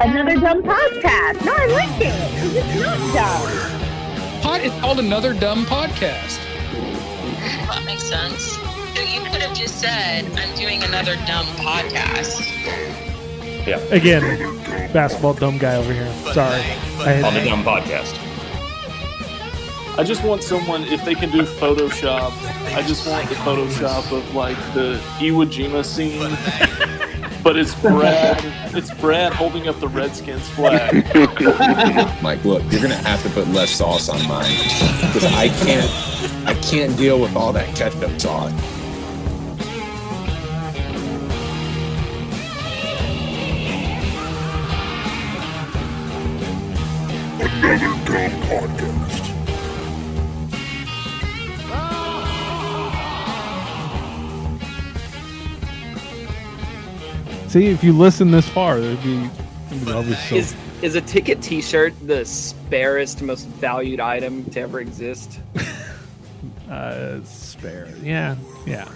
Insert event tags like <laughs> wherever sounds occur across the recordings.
Another dumb podcast. No, I like it. 'cause It's not dumb. Pod, it's called another dumb podcast. That makes sense. So you could have just said, I'm doing another dumb podcast. Yeah. Again, basketball dumb guy over here. Sorry. I on the Dumb Podcast. I just want someone if they can do Photoshop. I just want the Photoshop of like the Iwo Jima scene, but it's Brad. It's Brad holding up the Redskins flag. <laughs> Mike, look, you're gonna have to put less sauce on mine because I can't, I can't deal with all that ketchup sauce. See, if you listen this far, there'd be, there'd be always so- Is is a ticket T-shirt the sparest, most valued item to ever exist? <laughs> uh, spare. Yeah, yeah.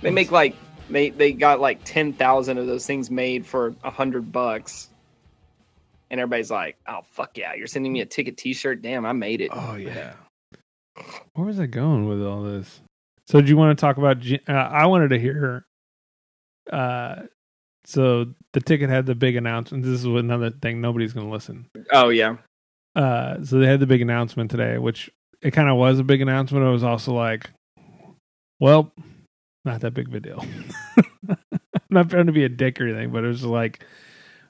They make like they they got like ten thousand of those things made for a hundred bucks, and everybody's like, "Oh fuck yeah, you're sending me a ticket T-shirt? Damn, I made it." Oh yeah. Where was I going with all this? So, do you want to talk about? Uh, I wanted to hear. Uh, so the ticket had the big announcement. This is another thing nobody's going to listen. Oh yeah, Uh, so they had the big announcement today, which it kind of was a big announcement. It was also like, well, not that big of a deal. I'm <laughs> not trying to be a dick or anything, but it was like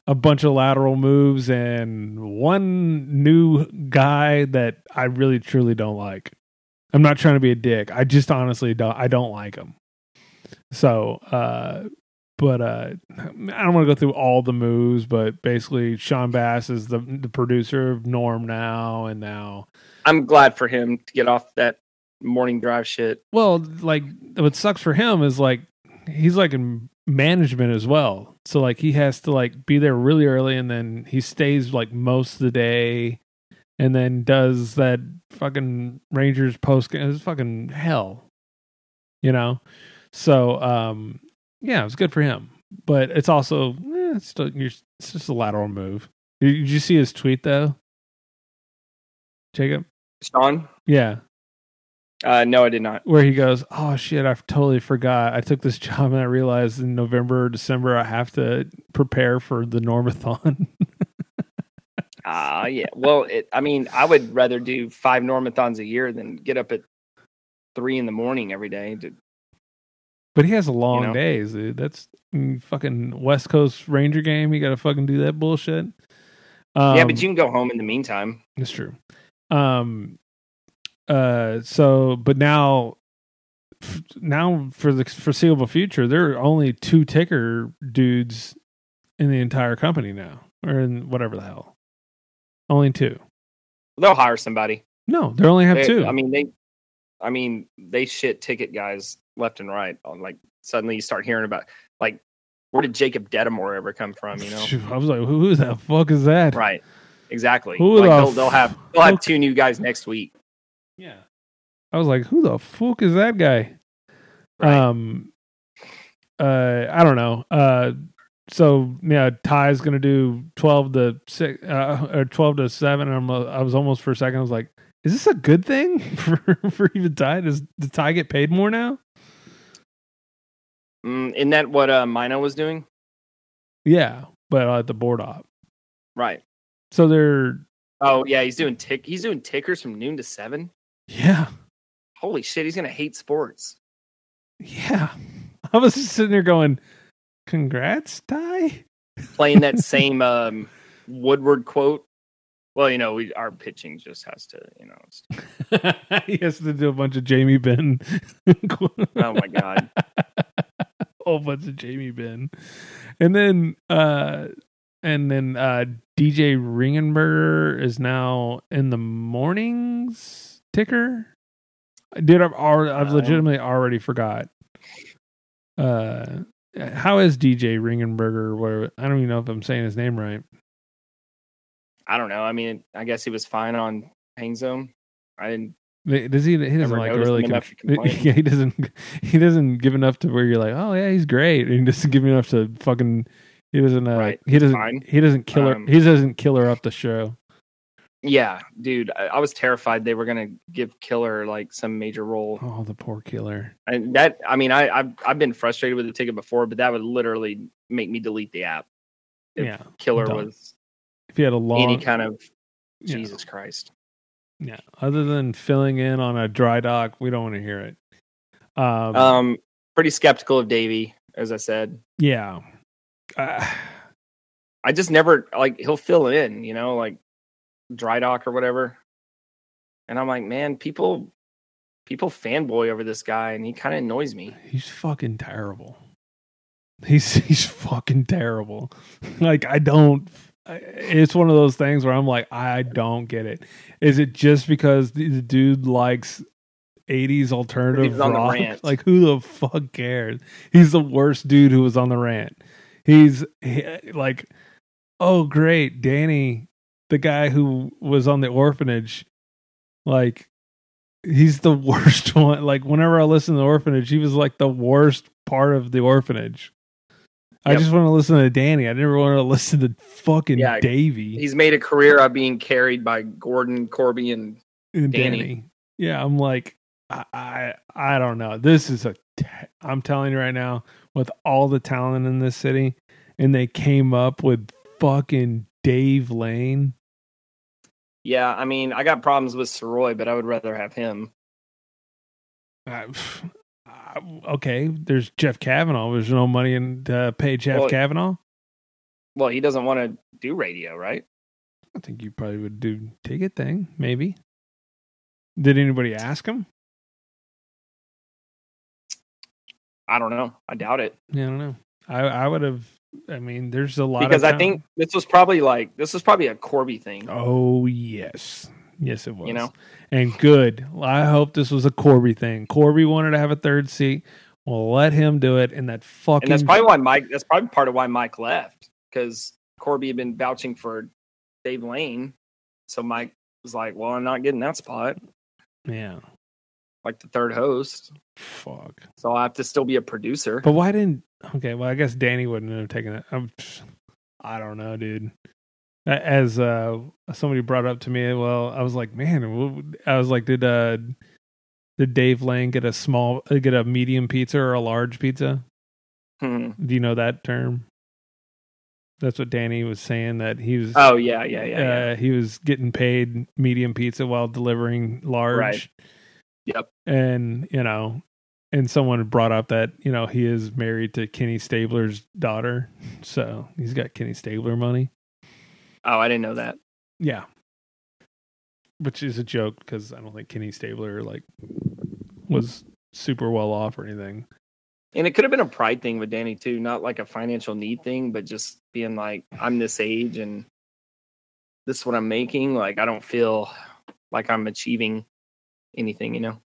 a bunch of lateral moves and one new guy that I really truly don't like. I'm not trying to be a dick. I just honestly don't. I don't like him. So, uh, but uh, I don't want to go through all the moves, but basically, Sean Bass is the the producer of Norm now, and now, I'm glad for him to get off that morning drive shit. well, like what sucks for him is like he's like in management as well, so like he has to like be there really early, and then he stays like most of the day, and then does that fucking Rangers post. game. It's fucking hell, you know. So, um, yeah, it was good for him, but it's also eh, it's, still, you're, it's just a lateral move. Did you see his tweet though, Jacob? Sean, Yeah, uh, no, I did not. where he goes, "Oh shit, I totally forgot. I took this <laughs> job and I realized in November or December I have to prepare for the Normathon." <laughs> Ah, yeah. Well, it, I mean, I would rather do five Normathons a year than get up at three in the morning every day. To, but he has long know? days, dude. That's mm, fucking West Coast Ranger game. You got to fucking do that bullshit. Um, yeah, but you can go home in the meantime. It's true. Um. Uh. So, but now, f- now for the foreseeable future, there are only two ticker dudes in the entire company now, or in whatever the hell. Only two. They'll hire somebody. No, they only have They- two. I mean, they, I mean, they shit ticket guys left and right. On like suddenly you start hearing about like where did Jacob Dedamore ever come from? You know, <laughs> I was like, who the fuck is that? right? Exactly. Who like the they'll, they'll have they'll have two new guys next week. Yeah. I was like, who the fuck is that guy? Right. Um uh I don't know. Uh so yeah, Ty's gonna do twelve to six uh, or twelve to seven. And I'm I was almost for a second I was like, is this a good thing <laughs> for for even Ty? Does does Ty get paid more now? Mm, isn't that what uh, Mino was doing? Yeah, but uh, at the board op. Right. So they're Oh yeah, he's doing tick. He's doing tickers from noon to seven. yeah Holy shit, he's gonna hate sports. yeah. <laughs> I was just sitting there going, congrats, Ty. Playing that <laughs> same um, Woodward quote. Well, you know, we, our pitching just has to, you know. <laughs> He has to do a bunch of Jamie Benn. oh my god. <laughs> whole bunch of Jamie Benn. And then uh and then uh DJ Ringenberger is now in the mornings ticker. Dude, I've already, I've legitimately already forgot. Uh how is DJ Ringenberger? Where I don't even know if I'm saying his name right. I don't know. I mean, I guess he was fine on Hang Zone. I didn't Does he? He doesn't like really. him enough to <laughs> con- complain. yeah, he doesn't. <laughs> He doesn't give enough to where you're like, oh yeah, he's great. And he doesn't give enough to fucking. He doesn't. Uh, Right, He doesn't. fine. He doesn't kill her. Um, he doesn't kill her up the show. Yeah, dude, I, I was terrified they were gonna give Killer like some major role, Oh, the poor killer. and that I mean, I I've, I've been frustrated with the ticket before, but that would literally make me delete the app. If Yeah, Killer was If he had a long. any kind of yeah, Jesus Christ. Yeah. Other than filling in on a dry dock, we don't want to hear it. Um. Um, pretty skeptical of Davey, as I said. yeah. Uh, I just never like he'll fill in, you know, like dry dock or whatever. And I'm like, man, people people fanboy over this guy and he kind of annoys me. he's fucking terrible. He's <laughs> he's fucking terrible. Like I don't. It's one of those things where I'm like, I don't get it. Is it just because the dude likes 80s alternative was on the rock? Like who the fuck cares? He's the worst dude who was on the rant. He's he, like, oh great, Danny, the guy who was on the orphanage, like he's the <laughs> worst one. Like whenever I listen to the orphanage, he was like the worst part of the orphanage. I Yep. just want to listen to Danny. I never want to listen to fucking Yeah, Davey He's made a career of being carried by Gordon, Corby, and and Danny. Danny. Yeah, I'm like, I, I, I don't know. This is a. T- I'm telling you right now, with all the talent in this city, and they came up with fucking Dave Lane. yeah, I mean, I got problems with Soroy, but I would rather have him. Uh, okay, there's Jeff Kavanaugh. There's no money in to pay Jeff Well- Kavanaugh. Well, he doesn't want to do radio, right? I think you probably would do ticket thing, maybe. Did anybody ask him? I don't know. I doubt it Yeah, I don't know. I I would have. I mean, there's a lot because I think this was probably like this was probably a Corby thing. Oh yes, yes it was. You know? and good. I hope this was a Corby thing. Corby wanted to have a third seat. Well, let him do it. And that fucking and that's probably why Mike. That's probably part of why Mike left because Corby had been vouching for Dave Lane, so Mike was like, "Well, I'm not getting that spot, yeah. like the third host, Fuck. so I have to still be a producer." But why didn't? Okay, well, I guess Danny wouldn't have taken it. I'm, I don't know, dude. As uh somebody brought up to me, well, I was like, man, i was like, did uh did Dave Lane get a small, uh, get a medium pizza or a large pizza? Hmm. Do you know that term? That's what Danny was saying that he was. Oh yeah, yeah, yeah, yeah. uh, he was getting paid medium pizza while delivering large. Right. Yep. And you know, and someone brought up that you know he is married to Kenny Stabler's daughter, <laughs> so he's got Kenny Stabler money. Oh, I didn't know that. Yeah. Which is a joke because I don't think Kenny Stabler like was super well off or anything. And it could have been a pride thing with Danny too, not like a financial need thing, but just being like, I'm this age and this is what I'm making. Like, I don't feel like I'm achieving anything, you know?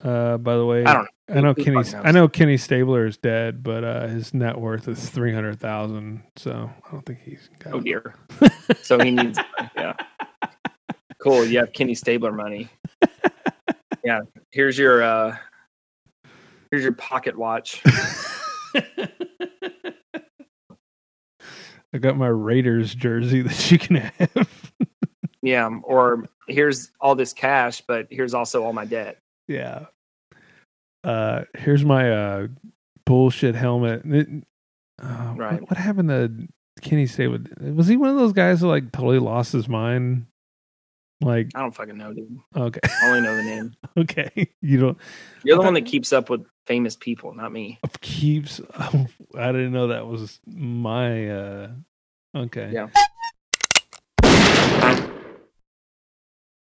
Uh, by the way, I don't know. I know Kenny. I know Kenny Stabler is dead, but uh, his net worth is three hundred thousand. So I don't think he's got. Oh dear. <laughs> so he needs, yeah. Cool. You have Kenny Stabler money. <laughs> Yeah. Here's your, uh, here's your pocket watch. <laughs> I got my Raiders jersey that you can have. Yeah. Or here's all this cash, but here's also all my debt. yeah. Uh, here's my uh bullshit helmet. It- uh, Right. What, what happened to Kenny Stabler? Was he one of those guys who like totally lost his mind? Like, I don't fucking know, dude. okay, I only know the name. <laughs> okay, you don't You're the one that keeps up with famous people, not me. keeps. <laughs> I didn't know that was my. uh Okay. Yeah.